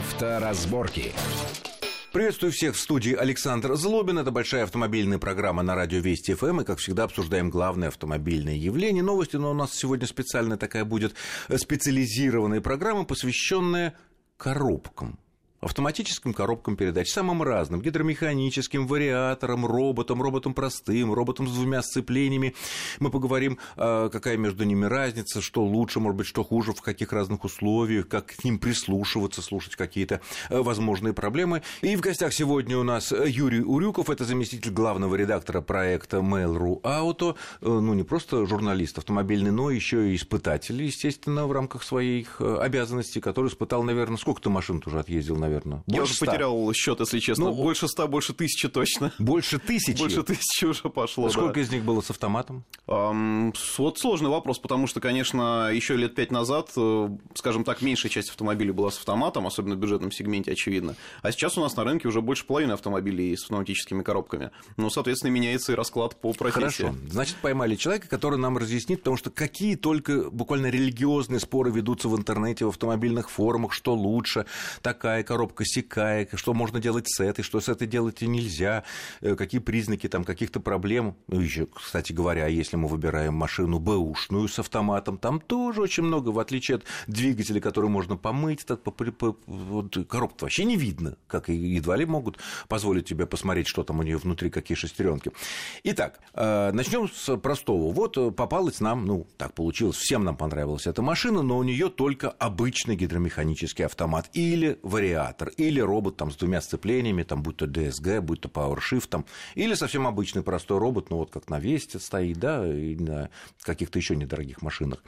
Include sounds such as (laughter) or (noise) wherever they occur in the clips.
Авторазборки. Приветствую всех в студии Александр Злобин. Это большая автомобильная программа на радио Вести ФМ. И, как всегда, обсуждаем главные автомобильные явления. Новости, но у нас сегодня специальная такая будет специализированная программа, посвященная коробкам автоматическим коробкам передач, самым разным, гидромеханическим, вариатором, роботом, роботом простым, роботом с двумя сцеплениями. Мы поговорим, а, какая между ними разница, что лучше, может быть, что хуже, в каких разных условиях, как к ним прислушиваться, слушать какие-то э, возможные проблемы. И в гостях сегодня у нас Юрий Урюков, это заместитель главного редактора проекта Mail.ru Auto, э, ну, не просто журналист автомобильный, но еще и испытатель, естественно, в рамках своих э, обязанностей, который испытал, наверное, сколько ты машин уже отъездил, наверное? Наверное. Я уже 100. потерял счет, если честно. Ну, больше ста, больше тысячи точно. Больше тысячи? Больше тысячи уже пошло. А сколько да. из них было с автоматом? Um, вот сложный вопрос, потому что, конечно, еще лет пять назад, э, скажем так, меньшая часть автомобилей была с автоматом, особенно в бюджетном сегменте, очевидно. А сейчас у нас на рынке уже больше половины автомобилей с автоматическими коробками. Ну, соответственно, меняется и расклад по профессии. Хорошо. Значит, поймали человека, который нам разъяснит, потому что какие только буквально религиозные споры ведутся в интернете, в автомобильных форумах, что лучше, такая коробка коробка сякая, что можно делать с этой, что с этой делать и нельзя, э, какие признаки там каких-то проблем. Ну, еще, кстати говоря, если мы выбираем машину бэушную с автоматом, там тоже очень много, в отличие от двигателя, который можно помыть, так, по, по, вот, коробку вообще не видно, как едва ли могут позволить тебе посмотреть, что там у нее внутри, какие шестеренки. Итак, э, начнем с простого. Вот э, попалась нам, ну, так получилось, всем нам понравилась эта машина, но у нее только обычный гидромеханический автомат или вариатор генератор, или робот там, с двумя сцеплениями, там, будь то DSG, будь то PowerShift, там, или совсем обычный простой робот, ну вот как на Весте стоит, да, и на каких-то еще недорогих машинах,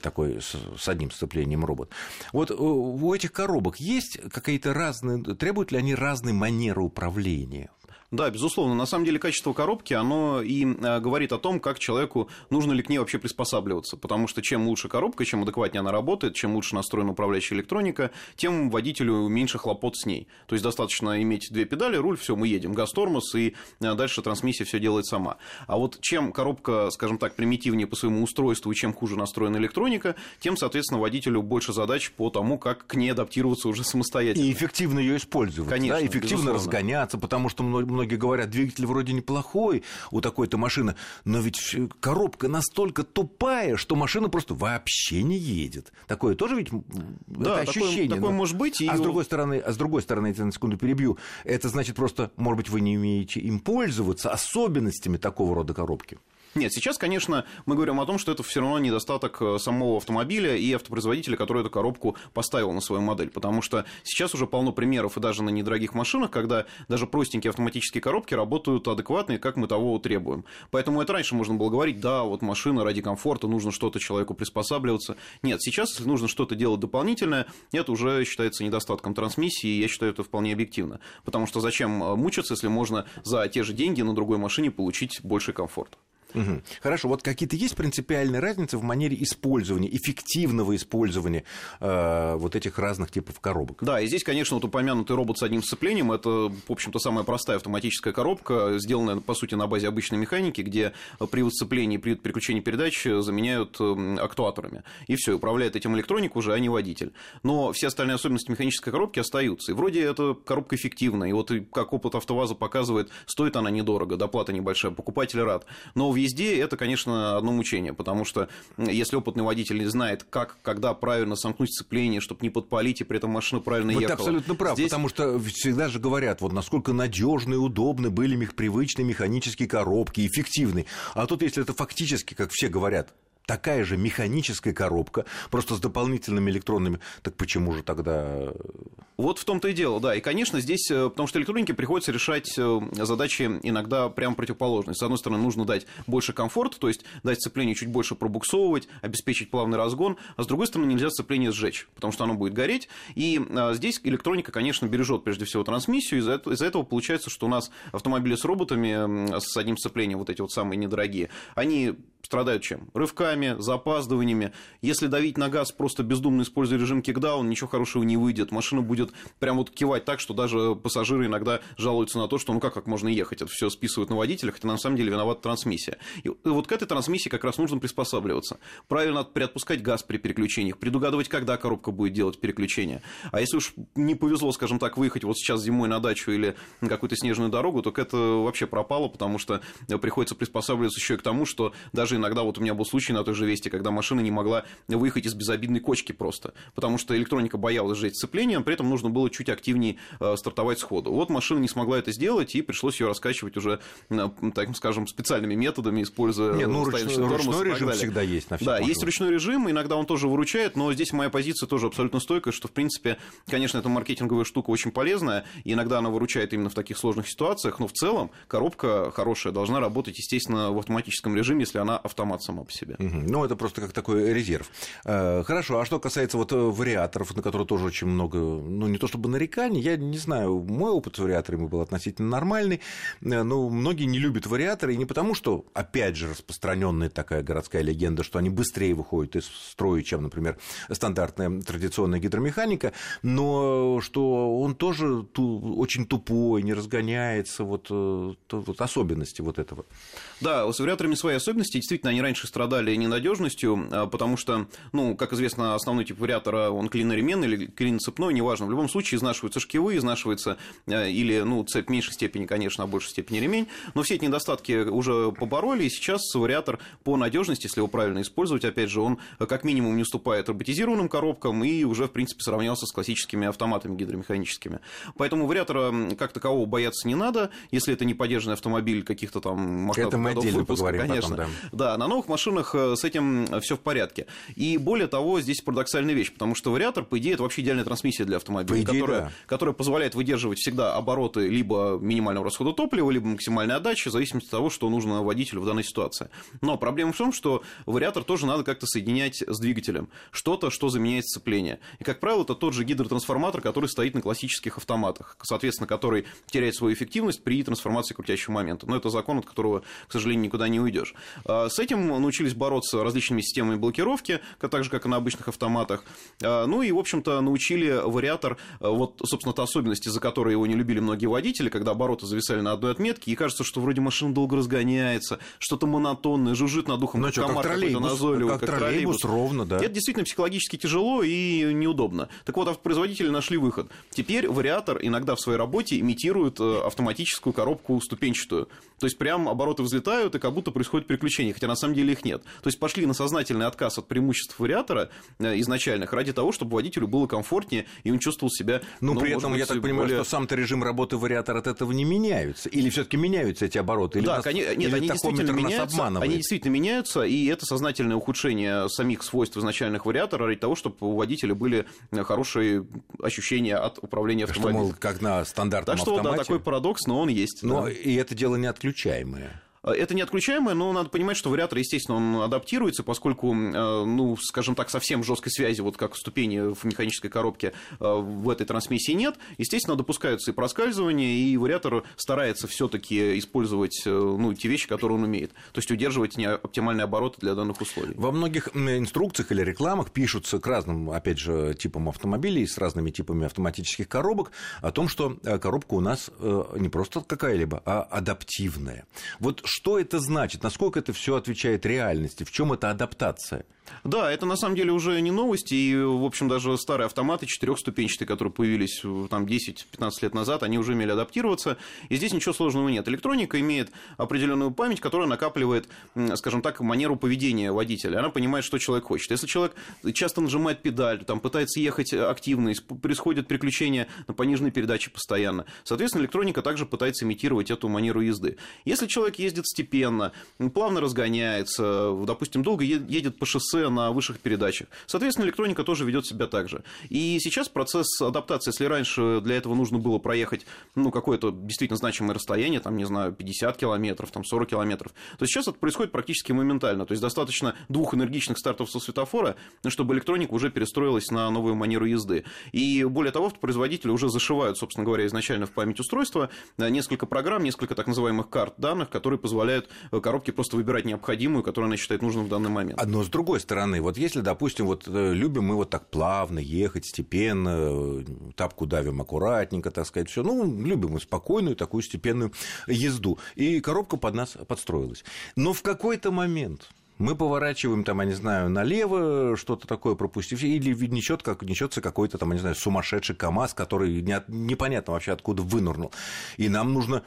такой с, с одним сцеплением робот. Вот э, у этих коробок есть какие-то разные, требуют ли они разной манеры управления? Да, безусловно. На самом деле качество коробки, оно и э, говорит о том, как человеку нужно ли к ней вообще приспосабливаться. Потому что чем лучше коробка, чем адекватнее она работает, чем лучше настроена управляющая электроника, тем водителю меньше хлопот с ней. То есть достаточно иметь две педали, руль, все, мы едем, газ, тормоз, и э, дальше трансмиссия все делает сама. А вот чем коробка, скажем так, примитивнее по своему устройству и чем хуже настроена электроника, тем, соответственно, водителю больше задач по тому, как к ней адаптироваться уже самостоятельно. И эффективно ее использовать. Конечно, да, эффективно безусловно. разгоняться, потому что многие говорят, двигатель вроде неплохой у такой-то машины, но ведь коробка настолько тупая, что машина просто вообще не едет. Такое тоже ведь да, это ощущение. Такое, такое может быть. И... А с другой стороны, а с другой стороны, я на секунду перебью, это значит просто, может быть, вы не умеете им пользоваться особенностями такого рода коробки. Нет, сейчас, конечно, мы говорим о том, что это все равно недостаток э, самого автомобиля и автопроизводителя, который эту коробку поставил на свою модель. Потому что сейчас уже полно примеров, и даже на недорогих машинах, когда даже простенькие автоматические коробки работают адекватно, как мы того требуем. Поэтому это раньше можно было говорить, да, вот машина ради комфорта, нужно что-то человеку приспосабливаться. Нет, сейчас, нужно что-то делать дополнительное, это уже считается недостатком трансмиссии, и я считаю это вполне объективно. Потому что зачем э, мучиться, если можно за те же деньги на другой машине получить больший комфорт? Угу. Хорошо, вот какие-то есть принципиальные разницы в манере использования, эффективного использования э, вот этих разных типов коробок? Да, и здесь, конечно, вот упомянутый робот с одним сцеплением, это, в общем-то, самая простая автоматическая коробка, сделанная, по сути, на базе обычной механики, где при сцеплении, при переключении передач заменяют актуаторами. И все, управляет этим электроник уже, а не водитель. Но все остальные особенности механической коробки остаются. И вроде эта коробка эффективная, и вот как опыт АвтоВАЗа показывает, стоит она недорого, доплата небольшая, покупатель рад. Но в езде это, конечно, одно мучение, потому что если опытный водитель не знает, как, когда правильно сомкнуть сцепление, чтобы не подпалить, и при этом машина правильно вот ехала. Ты абсолютно прав, Здесь... потому что всегда же говорят, вот насколько надежны и удобны были привычные механические коробки, эффективны. А тут, если это фактически, как все говорят, такая же механическая коробка, просто с дополнительными электронными, так почему же тогда... Вот в том-то и дело, да. И, конечно, здесь, э, потому что электронике приходится решать э, задачи иногда прям противоположные. С одной стороны, нужно дать больше комфорта, то есть дать сцеплению чуть больше пробуксовывать, обеспечить плавный разгон, а с другой стороны, нельзя сцепление сжечь, потому что оно будет гореть. И а, здесь электроника, конечно, бережет прежде всего трансмиссию, из-за этого, из этого получается, что у нас автомобили с роботами, с одним сцеплением, вот эти вот самые недорогие, они страдают чем? Рывками, запаздываниями. Если давить на газ, просто бездумно используя режим кикдаун, ничего хорошего не выйдет. Машина будет прям вот кивать так, что даже пассажиры иногда жалуются на то, что ну как, как можно ехать, это все списывают на водителя, хотя на самом деле виновата трансмиссия. И вот к этой трансмиссии как раз нужно приспосабливаться. Правильно приотпускать газ при переключениях, предугадывать, когда коробка будет делать переключение. А если уж не повезло, скажем так, выехать вот сейчас зимой на дачу или на какую-то снежную дорогу, то это вообще пропало, потому что приходится приспосабливаться еще и к тому, что даже иногда вот у меня был случай на той же Весте, когда машина не могла выехать из безобидной кочки просто, потому что электроника боялась сжечь сцепление, при этом нужно было чуть активнее э, стартовать сходу. Вот машина не смогла это сделать, и пришлось ее раскачивать уже, э, так скажем, специальными методами, используя не, ну, ручной, тормоз ручной режим всегда есть на всех Да, машинах. есть ручной режим, иногда он тоже выручает, но здесь моя позиция тоже абсолютно стойкая, что, в принципе, конечно, эта маркетинговая штука очень полезная, и иногда она выручает именно в таких сложных ситуациях, но в целом коробка хорошая должна работать, естественно, в автоматическом режиме, если она автомат сама по себе. Угу. Ну, это просто как такой резерв. Э, хорошо, а что касается вот э, вариаторов, на которые тоже очень много, ну, не то чтобы нареканий, я не знаю, мой опыт с вариаторами был относительно нормальный, э, но многие не любят вариаторы, и не потому, что, опять же, распространенная такая городская легенда, что они быстрее выходят из строя, чем, например, стандартная традиционная гидромеханика, но что он тоже очень тупой, не разгоняется, вот, вот особенности вот этого. Да, с вариаторами свои особенности. Действительно, они раньше страдали ненадежностью, а, потому что, ну, как известно, основной тип вариатора, он клиноременный или клиноцепной, неважно. В любом случае изнашиваются шкивы, изнашивается а, или, ну, цепь в меньшей степени, конечно, а в большей степени ремень. Но все эти недостатки уже побороли, и сейчас вариатор по надежности, если его правильно использовать, опять же, он как минимум не уступает роботизированным коробкам и уже, в принципе, сравнялся с классическими автоматами гидромеханическими. Поэтому вариатора как такового бояться не надо, если это не поддержанный автомобиль каких-то там масштабов мы отдельно выпуска, поговорим конечно. Потом, да. Да, на новых машинах э, с этим все в порядке. И более того, здесь парадоксальная вещь, потому что вариатор, по идее, это вообще идеальная трансмиссия для автомобиля, идее, которая, да. которая позволяет выдерживать всегда обороты либо минимального расхода топлива, либо максимальной отдачи, в зависимости от того, что нужно водителю в данной ситуации. Но проблема в том, что вариатор тоже надо как-то соединять с двигателем. Что-то, что заменяет сцепление. И, как правило, это тот же гидротрансформатор, который стоит на классических автоматах, соответственно, который теряет свою эффективность при трансформации крутящего момента. Но это закон, от которого, к сожалению, никуда не уйдешь. С этим научились бороться различными системами блокировки, так же, как и на обычных автоматах. А, ну и, в общем-то, научили вариатор, а, вот, собственно, та особенность, из-за которой его не любили многие водители, когда обороты зависали на одной отметке, и кажется, что вроде машина долго разгоняется, что-то монотонное, жужжит над ухом, ну, как, комар как троллейбус, назойливый, как, как троллейбус, троллейбус, ровно, да. Это действительно психологически тяжело и неудобно. Так вот, автопроизводители нашли выход. Теперь вариатор иногда в своей работе имитирует э, автоматическую коробку ступенчатую. То есть прям обороты взлетают, и как будто происходит переключение, хотя на самом деле их нет. То есть пошли на сознательный отказ от преимуществ вариатора э, изначальных ради того, чтобы водителю было комфортнее, и он чувствовал себя... Ну, при этом, быть, я так понимаю, более... что сам-то режим работы вариатора от этого не меняется. Или все таки меняются эти обороты? Или да, нас... конечно, нет, или они действительно меняются. Они действительно меняются, и это сознательное ухудшение самих свойств изначальных вариатора ради того, чтобы у водителя были хорошие ощущения от управления автомобилем. Что, мол, как на стандартном так что, автомате. да, такой парадокс, но он есть. Но да. и это дело не отключаемое. Это не отключаемое, но надо понимать, что вариатор, естественно, он адаптируется, поскольку, э, ну, скажем так, совсем жесткой связи, вот как ступени в механической коробке э, в этой трансмиссии нет. Естественно, допускаются и проскальзывания, и вариатор старается все-таки использовать э, ну, те вещи, которые он умеет. То есть удерживать оптимальные обороты для данных условий. Во многих инструкциях или рекламах пишутся к разным, опять же, типам автомобилей с разными типами автоматических коробок о том, что коробка у нас не просто какая-либо, а адаптивная. Вот что это значит? Насколько это все отвечает реальности? В чем это адаптация? Да, это на самом деле уже не новость, и, в общем, даже старые автоматы четырехступенчатые, которые появились там 10-15 лет назад, они уже умели адаптироваться, и здесь ничего сложного нет. Электроника имеет определенную память, которая накапливает, скажем так, манеру поведения водителя. Она понимает, что человек хочет. Если человек часто нажимает педаль, там, пытается ехать активно, происходит приключения на пониженной передаче постоянно, соответственно, электроника также пытается имитировать эту манеру езды. Если человек ездит степенно, плавно разгоняется, допустим, долго едет по шоссе, на высших передачах. Соответственно, электроника тоже ведет себя так же. И сейчас процесс адаптации, если раньше для этого нужно было проехать ну, какое-то действительно значимое расстояние, там, не знаю, 50 километров, там, 40 километров, то сейчас это происходит практически моментально. То есть достаточно двух энергичных стартов со светофора, чтобы электроника уже перестроилась на новую манеру езды. И более того, автопроизводители уже зашивают, собственно говоря, изначально в память устройства несколько программ, несколько так называемых карт данных, которые позволяют коробке просто выбирать необходимую, которую она считает нужным в данный момент. Но с другой стороны, вот если, допустим, вот э, любим мы вот так плавно ехать, степенно, э, тапку давим аккуратненько, так сказать, все, ну, любим мы спокойную такую степенную езду. И коробка под нас подстроилась. Но в какой-то момент мы поворачиваем там, я не знаю, налево, что-то такое пропустив, или несет, как, несется какой-то там, я не знаю, сумасшедший КАМАЗ, который не, непонятно вообще откуда вынырнул. И нам нужно,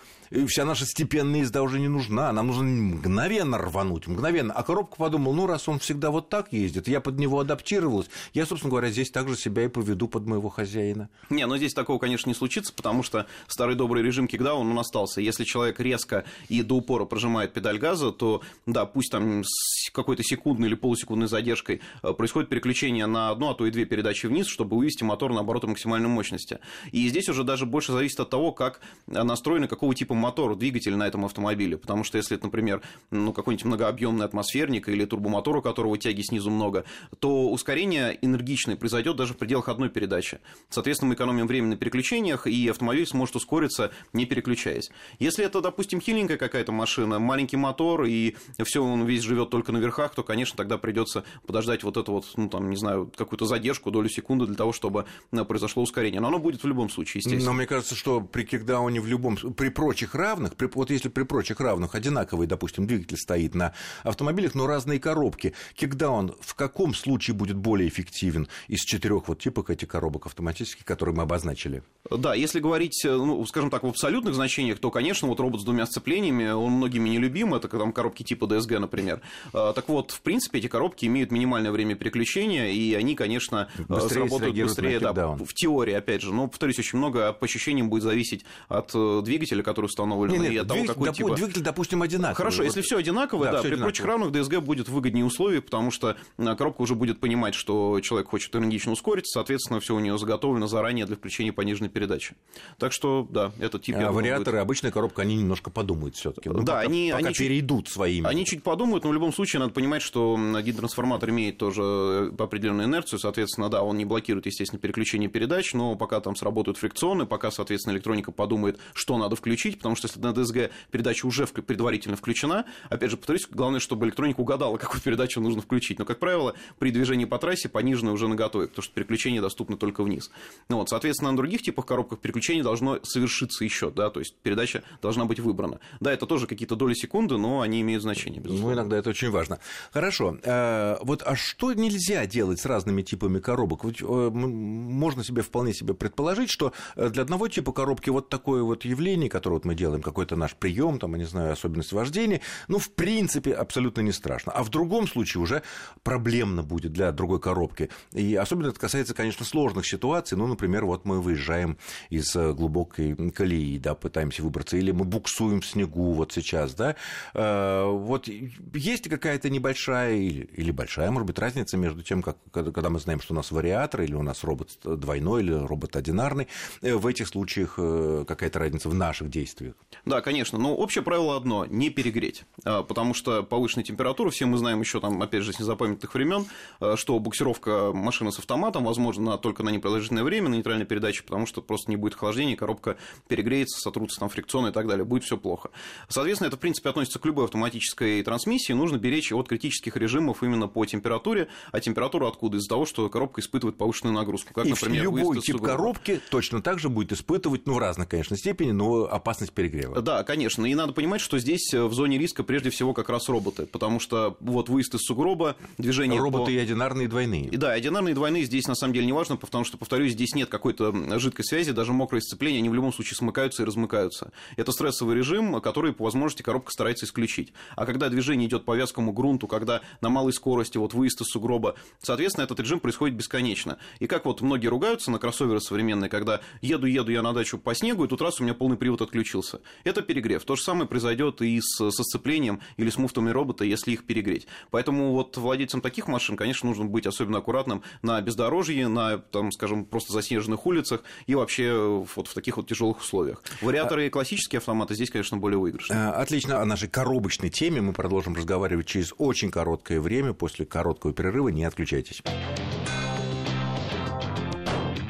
вся наша степенная езда уже не нужна, нам нужно мгновенно рвануть, мгновенно. А коробка подумал, ну, раз он всегда вот так ездит, я под него адаптировалась, я, собственно говоря, здесь также себя и поведу под моего хозяина. Не, ну здесь такого, конечно, не случится, потому что старый добрый режим кикдаун, он остался. Если человек резко и до упора прожимает педаль газа, то, да, пусть там какой-то секундной или полусекундной задержкой э, происходит переключение на одну, а то и две передачи вниз, чтобы вывести мотор на обороты максимальной мощности. И здесь уже даже больше зависит от того, как настроены, какого типа мотор, двигатель на этом автомобиле. Потому что если это, например, ну, какой-нибудь многообъемный атмосферник или турбомотор, у которого тяги снизу много, то ускорение энергичное произойдет даже в пределах одной передачи. Соответственно, мы экономим время на переключениях, и автомобиль сможет ускориться, не переключаясь. Если это, допустим, хиленькая какая-то машина, маленький мотор, и все он весь живет только только на верхах, то, конечно, тогда придется подождать вот эту вот, ну, там, не знаю, какую-то задержку, долю секунды для того, чтобы э, произошло ускорение. Но оно будет в любом случае, естественно. Но мне кажется, что при кикдауне в любом... При прочих равных, при... вот если при прочих равных одинаковый, допустим, двигатель стоит на автомобилях, но разные коробки, кикдаун в каком случае будет более эффективен из четырех вот типов этих коробок автоматических, которые мы обозначили? Да, если говорить, э, ну, скажем так, в абсолютных значениях, то, конечно, вот робот с двумя сцеплениями, он многими не любим, это там коробки типа DSG, например. Э, так вот, в принципе, эти коробки имеют минимальное время переключения, и они, конечно, э, быстрее сработают быстрее, да, в теории, опять же. Но, повторюсь, очень много по ощущениям будет зависеть от э, двигателя, который установлен, нет, нет, и от того, какой типа... Двигатель, допустим, одинаковый. Хорошо, вот. если все одинаковое, да, да при одинаково. прочих равных DSG будет выгоднее условий, потому что коробка уже будет понимать, что человек хочет энергично ускориться, соответственно, все у нее заготовлено заранее для включения пониженной передачи. Так что, да, этот тип... А вариаторы, будет... обычная коробка, они немножко подумают все таки ну, Да, пока, они, пока они перейдут чуть, своими. Они чуть подумают, но в любом случае надо понимать, что один трансформатор имеет тоже э, определенную инерцию, соответственно, да, он не блокирует, естественно, переключение передач, но пока там сработают фрикционы, пока, соответственно, электроника подумает, что надо включить, потому что если на DSG передача уже предварительно включена, опять же, повторюсь, главное, чтобы электроника угадала, какую передачу нужно включить. Но, как правило, при движении по трассе пониженная уже наготове, потому что переключение доступно только вниз. Ну, вот, соответственно, на других типах коробках переключение должно совершиться еще, да, то есть передача должна быть выбрана. Да, это тоже какие-то доли секунды, но они имеют значение, безусловно. Ну, иногда это очень важно. Хорошо. Э, вот, а что нельзя делать с разными типами коробок? Вот, э, можно себе вполне себе предположить, что э, для одного типа коробки вот такое вот явление, которое вот мы делаем, какой-то наш прием, там, я не знаю, особенность вождения, ну, в принципе, абсолютно не страшно. А в другом случае уже проблемно будет для другой коробки. И особенно это касается, конечно, сложных ситуаций. Ну, например, вот мы выезжаем из глубокой колеи, да, пытаемся выбраться, или мы буксуем в снегу вот сейчас, да. Вот есть какая-то небольшая или, или большая, может быть, разница между тем, как, когда мы знаем, что у нас вариатор, или у нас робот двойной, или робот одинарный, э, в этих случаях э, какая-то разница в наших действиях? Да, конечно, но общее правило одно – не перегреть, а, потому что повышенная температура, все мы знаем еще там, опять же, с незапамятных времен, э, что буксировка машины с автоматом возможна только на непродолжительное время на нейтральной передаче, потому что просто не будет охлаждения, коробка перегреется, сотрутся там фрикционы и так далее, будет все плохо. Соответственно, это, в принципе, относится к любой автоматической трансмиссии, нужно беречь от критических режимов именно по температуре, а температура откуда? Из-за того, что коробка испытывает повышенную нагрузку. Как, и например, любой тип коробки точно так же будет испытывать, ну, в разной, конечно, степени, но опасность перегрева. Да, конечно. И надо понимать, что здесь э, в зоне риска прежде всего как раз роботы, потому что вот выезд из сугроба, движение Роботы по... и одинарные, и двойные. И, да, одинарные и двойные здесь на самом деле не важно, потому что, повторюсь, здесь нет какой-то жидкой связи, даже мокрое сцепление, они в любом случае смыкаются и размыкаются. Это стрессовый режим, который по возможности коробка старается исключить. А когда движение идет по вязкому жесткому грунту, когда на малой скорости вот выезд из сугроба. Соответственно, этот режим происходит бесконечно. И как вот многие ругаются на кроссоверы современные, когда еду-еду я на дачу по снегу, и тут раз у меня полный привод отключился. Это перегрев. То же самое произойдет и с, со сцеплением или с муфтами робота, если их перегреть. Поэтому вот владельцам таких машин, конечно, нужно быть особенно аккуратным на бездорожье, на, там, скажем, просто заснеженных улицах и вообще вот в таких вот тяжелых условиях. Вариаторы и классические автоматы здесь, конечно, более выигрышны. Э, отлично. О нашей коробочной теме мы продолжим разговаривать через очень короткое время. После короткого перерыва не отключайтесь.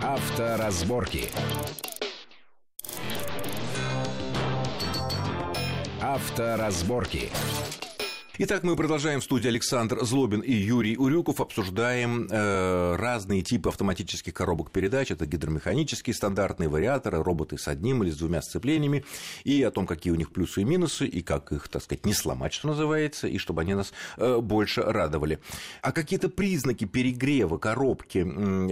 Авторазборки. Авторазборки. Итак, мы продолжаем в студии Александр Злобин и Юрий Урюков. Обсуждаем э, разные типы автоматических коробок передач. Это гидромеханические стандартные вариаторы, роботы с одним или с двумя сцеплениями. И о том, какие у них плюсы и минусы, и как их, так сказать, не сломать, что называется, и чтобы они нас э, больше радовали. А какие-то признаки перегрева коробки?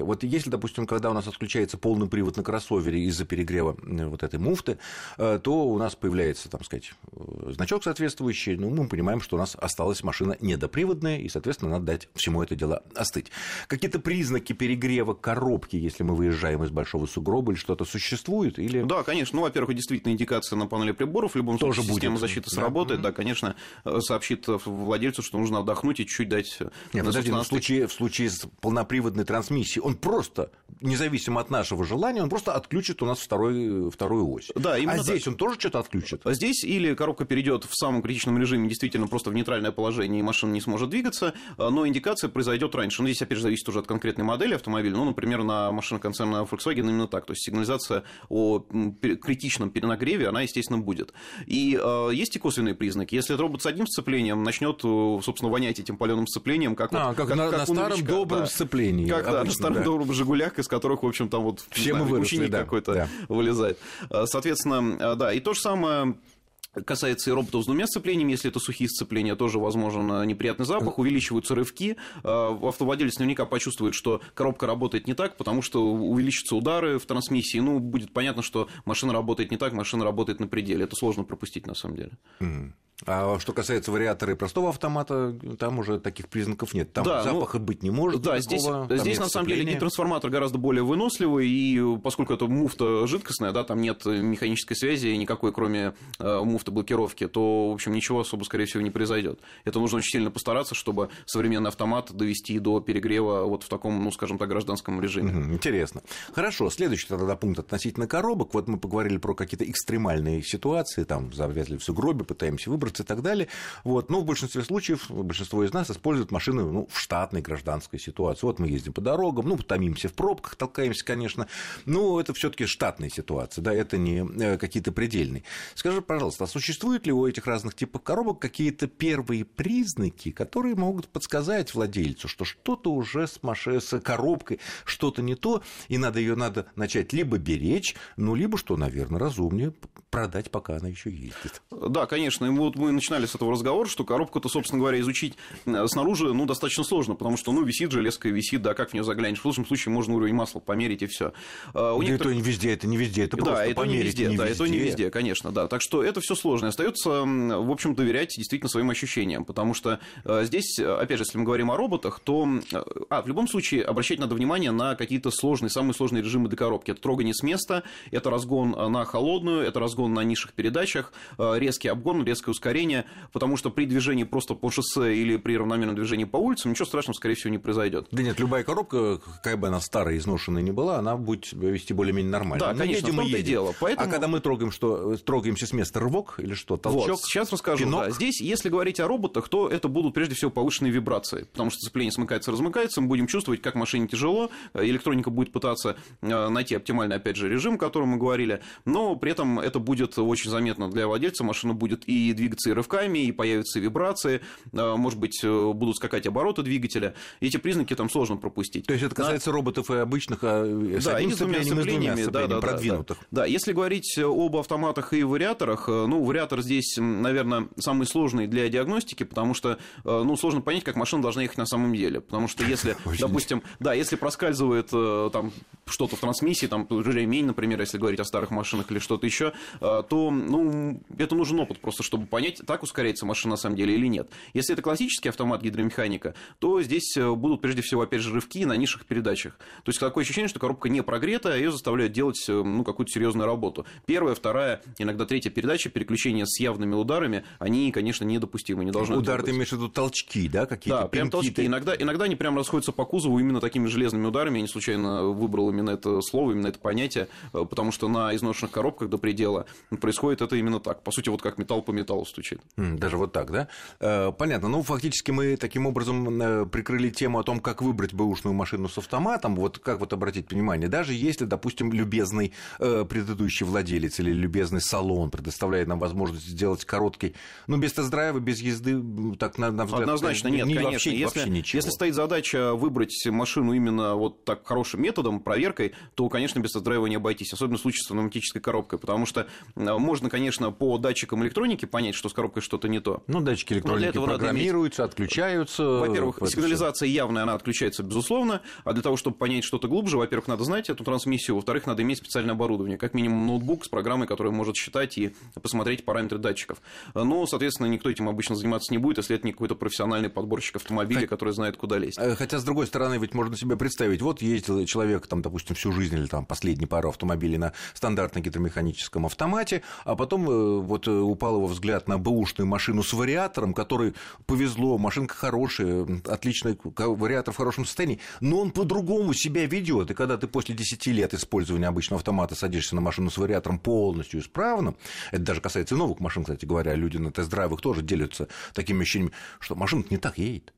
Вот если, допустим, когда у нас отключается полный привод на кроссовере из-за перегрева э, вот этой муфты, э, то у нас появляется, там сказать, э, значок соответствующий. Ну, мы понимаем, что у нас осталась машина недоприводная, и, соответственно, надо дать всему это дело остыть. Какие-то признаки перегрева коробки, если мы выезжаем из большого сугроба или что-то существует? Или... Да, конечно. Ну, во-первых, действительно индикация на панели приборов в любом Тоже случае будет. система защиты сработает. Да, конечно, э, сообщит владельцу, что нужно отдохнуть и чуть-чуть дать... Э, Нет, подожди, но в случае, в случае с полноприводной трансмиссией он просто, независимо от нашего желания, он просто отключит у нас второй, вторую ось. Да, именно а здесь так. он тоже что-то отключит? А здесь или коробка перейдет в самом критичном режиме действительно просто в нейтральное положение, и машина не сможет двигаться, а, но индикация произойдет раньше. Но ну, здесь, опять же, зависит уже от конкретной модели автомобиля. Ну, например, на машинах концерна Volkswagen именно так. То есть сигнализация о критичном перенагреве, она, естественно, будет. И э, есть и косвенные признаки. Если это робот с одним сцеплением, начнет, э, собственно, вонять этим паленым сцеплением, как, а, вот, как, как на, как на старом новичка, добром да. сцеплении. Как обычно, да, на старом да. добром «Жигулях», из которых, в общем, там вот Все мы выросли, ученик да, какой-то да. вылезает. Соответственно, да, и то же самое Касается и роботов с двумя сцеплениями, если это сухие сцепления, тоже возможен э, неприятный запах, увеличиваются рывки. Э, автовладелец наверняка почувствует, что коробка работает не так, потому что увеличатся удары в трансмиссии. Ну, будет понятно, что машина работает не так, машина работает на пределе. Это сложно пропустить на самом деле. А что касается вариатора и простого автомата, там уже таких признаков нет. Там да, запаха ну, быть не может. Да, такого, здесь, здесь на самом деле гидротрансформатор гораздо более выносливый, и поскольку это муфта жидкостная, да, там нет механической связи никакой, кроме э, муфты блокировки, то, в общем, ничего особо, скорее всего, не произойдет. Это нужно очень сильно постараться, чтобы современный автомат довести до перегрева вот в таком, ну, скажем так, гражданском режиме. Интересно. Хорошо, следующий тогда пункт относительно коробок. Вот мы поговорили про какие-то экстремальные ситуации, там, завязли в сугробе, пытаемся выбраться и так далее. Вот. Но в большинстве случаев большинство из нас используют машины ну, в штатной гражданской ситуации. Вот мы ездим по дорогам, ну, томимся в пробках, толкаемся, конечно, но это все таки штатная ситуация, да, это не э, какие-то предельные. Скажи, пожалуйста, а существуют ли у этих разных типов коробок какие-то первые признаки, которые могут подсказать владельцу, что что-то уже с, машиной, с коробкой, что-то не то, и надо ее надо начать либо беречь, ну, либо, что, наверное, разумнее, продать, пока она еще ездит. Да, конечно. И вот мы начинали с этого разговора, что коробку-то, собственно говоря, изучить э, снаружи ну, достаточно сложно, потому что ну, висит железка, висит, да, как в нее заглянешь. В лучшем случае можно уровень масла померить и все. А, у некоторых... Это не везде, это не везде, это просто да, это померить не везде, не да, везде. это не везде, конечно, да. Так что это все сложно. Остается, в общем, доверять действительно своим ощущениям, потому что э, здесь, опять же, если мы говорим о роботах, то, а, в любом случае, обращать надо внимание на какие-то сложные, самые сложные режимы докоробки. Это трогание с места, это разгон на холодную, это разгон на низших передачах, резкий обгон, резкое ускорение, потому что при движении просто по шоссе или при равномерном движении по улицам ничего страшного, скорее всего, не произойдет. Да нет, любая коробка, какая бы она старая, изношенная не была, она будет вести более-менее нормально. Да, мы конечно, едем, и и дело. Поэтому... А когда мы трогаем, что, трогаемся с места, рывок или что, толчок? Вот, сейчас расскажу. пинок? Да. Здесь, если говорить о роботах, то это будут прежде всего повышенные вибрации, потому что сцепление смыкается, размыкается, мы будем чувствовать, как машине тяжело, электроника будет пытаться э, найти оптимальный, опять же, режим, о котором мы говорили, но при этом это будет очень заметно для владельца, машина будет и двигаться и рывками, и появятся вибрации, э, может быть, э, будут скакать обороты двигателя. Эти признаки там сложно пропустить. То есть это касается да. роботов и обычных, а с да, одним и с двумя сцеплениями, да, да, продвинутых. Да, да, если говорить об автоматах и вариаторах, э, ну, вариатор здесь, наверное, самый сложный для диагностики, потому что, ну, сложно понять, как машина должна ехать на самом деле. Потому что если, (laughs) допустим, да, если проскальзывает там что-то в трансмиссии, там ремень, например, если говорить о старых машинах или что-то еще, то ну, это нужен опыт просто, чтобы понять, так ускоряется машина на самом деле или нет. Если это классический автомат гидромеханика, то здесь будут прежде всего, опять же, рывки на низших передачах. То есть такое ощущение, что коробка не прогрета, а ее заставляют делать ну, какую-то серьезную работу. Первая, вторая, иногда третья передача, переключения с явными ударами, они, конечно, недопустимы, не должны Удар, ты имеешь в виду толчки, да, какие-то? Да, прям толчки. Ты... Иногда, иногда они прям расходятся по кузову именно такими железными ударами. Я не случайно выбрал именно это слово, именно это понятие, э, потому что на изношенных коробках до предела происходит это именно так. По сути, вот как металл по металлу стучит. Даже вот так, да? Э, понятно. Ну, фактически мы таким образом э, прикрыли тему о том, как выбрать бэушную машину с автоматом. Вот как вот обратить внимание, даже если, допустим, любезный предыдущий владелец или любезный салон предоставляет нам возможность сделать короткий, ну, без тест-драйва, без езды, так на, на взгляд... Однозначно нет, не, конечно. Вообще, если, вообще ничего. если стоит задача выбрать машину именно вот так хорошим методом, проверкой, то, конечно, без тест-драйва не обойтись, особенно в случае с пневматической коробкой, потому что э, можно, конечно, по датчикам электроники понять, что с коробкой что-то не то. Ну, датчики электроники программируются, отключаются. Во-первых, сигнализация явная, она отключается, безусловно, а для того, чтобы понять что-то глубже, во-первых, надо знать эту трансмиссию, во-вторых, надо иметь специальное оборудование, как минимум ноутбук с программой, которая может считать и посмотреть параметры датчиков. Но, соответственно, никто этим обычно заниматься не будет, если это не какой-то профессиональный подборщик автомобиля, который знает, куда лезть. Э, хотя, с другой стороны, ведь можно себе представить, вот ездил человек, там, допустим, всю жизнь или там последние пару автомобилей на стандартном гидромеханическом автомате, а потом э, вот э, упал его взгляд на бэушную машину с вариатором, который повезло, машинка хорошая, отличный вариатор в хорошем состоянии, но он по-другому себя ведет. И когда ты после 10 лет использования обычного автомата садишься на машину с вариатором полностью исправным, это даже касается и новых машин, кстати говоря, люди на тест-драйвах тоже делятся такими ощущениями, что машина не так едет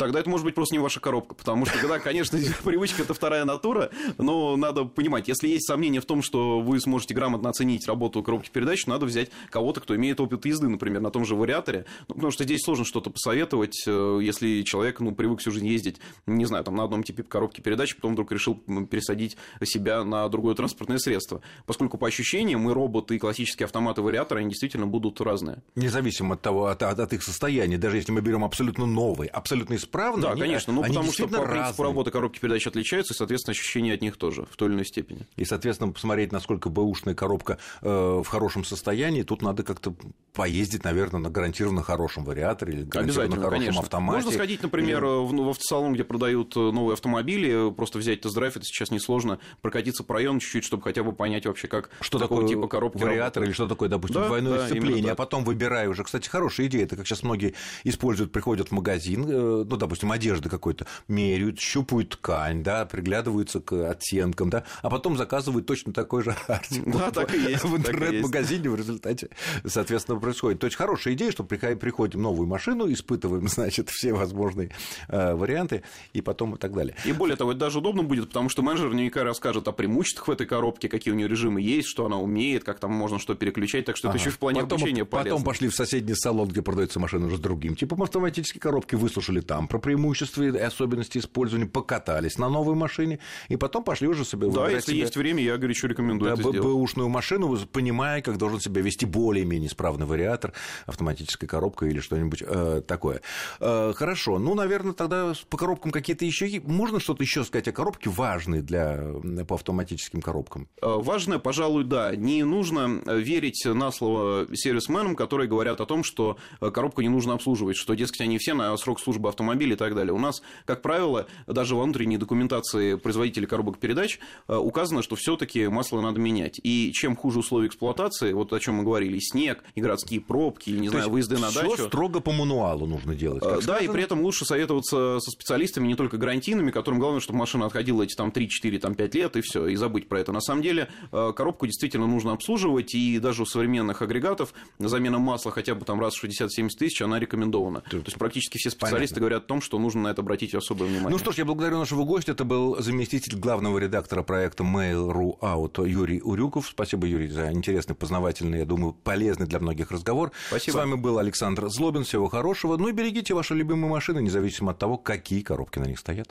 тогда это может быть просто не ваша коробка, потому что, когда, конечно, (laughs) привычка – это вторая натура, но надо понимать, если есть сомнения в том, что вы сможете грамотно оценить работу коробки передач, надо взять кого-то, кто имеет опыт езды, например, на том же вариаторе, ну, потому что здесь сложно что-то посоветовать, э, если человек, ну, привык всю жизнь ездить, не знаю, там, на одном типе коробки передач, потом вдруг решил пересадить себя на другое транспортное средство, поскольку по ощущениям и роботы, и классические автоматы вариаторы, они действительно будут разные. Независимо от того, от, от их состояния, даже если мы берем абсолютно новый, абсолютно исправны. Да, они, конечно, ну, потому что по принципу работы коробки передач отличаются, и, соответственно, ощущения от них тоже в той или иной степени. И, соответственно, посмотреть, насколько бэушная коробка э, в хорошем состоянии, тут надо как-то поездить, наверное, на гарантированно хорошем вариаторе или гарантированно хорошем конечно. автомате. Можно сходить, например, или... в, в автосалон, где продают э, новые автомобили, просто взять тест-драйв, это сейчас несложно, прокатиться по району чуть-чуть, чтобы хотя бы понять вообще, как что такое типа коробки вариатор работает. или что такое, допустим, да, двойное да, сцепление, а потом выбираю уже. Кстати, хорошая идея, это как сейчас многие используют, приходят в магазин, э, ну, допустим, одежды какой-то, меряют, щупают ткань, да, приглядываются к оттенкам, да, а потом заказывают точно такой же (laughs) артик. Да, так и есть. В интернет-магазине в результате, соответственно, происходит. То есть хорошая идея, что приходим новую машину, испытываем, (laughs) значит, все возможные э, варианты, и потом и так далее. И более того, это даже удобно будет, потому что менеджер наверняка расскажет о преимуществах в этой коробке, какие у нее режимы есть, что она умеет, как там можно что переключать, так что ага. это еще в плане потом, обучения полезно. Потом пошли в соседний салон, где продается машина уже с другим типом автоматической коробки, выслушали там про преимущества и особенности использования, покатались на новой машине, и потом пошли уже себе Да, если себе... есть время, я горячо рекомендую да, это сделать. бэушную машину, понимая, как должен себя вести более-менее исправный вариатор, автоматическая коробка или что-нибудь э, такое. Э, хорошо, ну, наверное, тогда по коробкам какие-то еще можно что-то еще сказать о коробке важные для по автоматическим коробкам? Э, важное, пожалуй, да. Не нужно верить на слово сервисменам, которые говорят о том, что э, коробку не нужно обслуживать, что, дескать, они все на срок службы автомобиля и так далее. У нас, как правило, даже во внутренней документации производителей коробок передач э, указано, что все-таки масло надо менять. И чем хуже условия эксплуатации, вот о чем мы говорили, снег, и городские пробки, или, не То знаю, выезды на дачу. строго по мануалу нужно делать. Да, сказано? и при этом лучше советоваться со специалистами, не только гарантийными, которым главное, чтобы машина отходила эти там 3, 4, там 5 лет, и все, и забыть про это. На самом деле, коробку действительно нужно обслуживать, и даже у современных агрегатов замена масла хотя бы там раз в 60-70 тысяч, она рекомендована. То есть практически все специалисты Понятно. говорят о том, что нужно на это обратить особое внимание. Ну что ж, я благодарю нашего гостя. Это был заместитель главного редактора проекта Mail.ru Out Юрий Урюков. Спасибо, Юрий, за интересный, познавательный, я думаю, полезный для многих разговор. Спасибо. С вами был Александр Злобин. Всего хорошего. Ну и берегите ваши любимые машины, независимо от того, какие коробки на них стоят.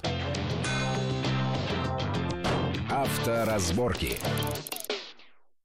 Авторазборки.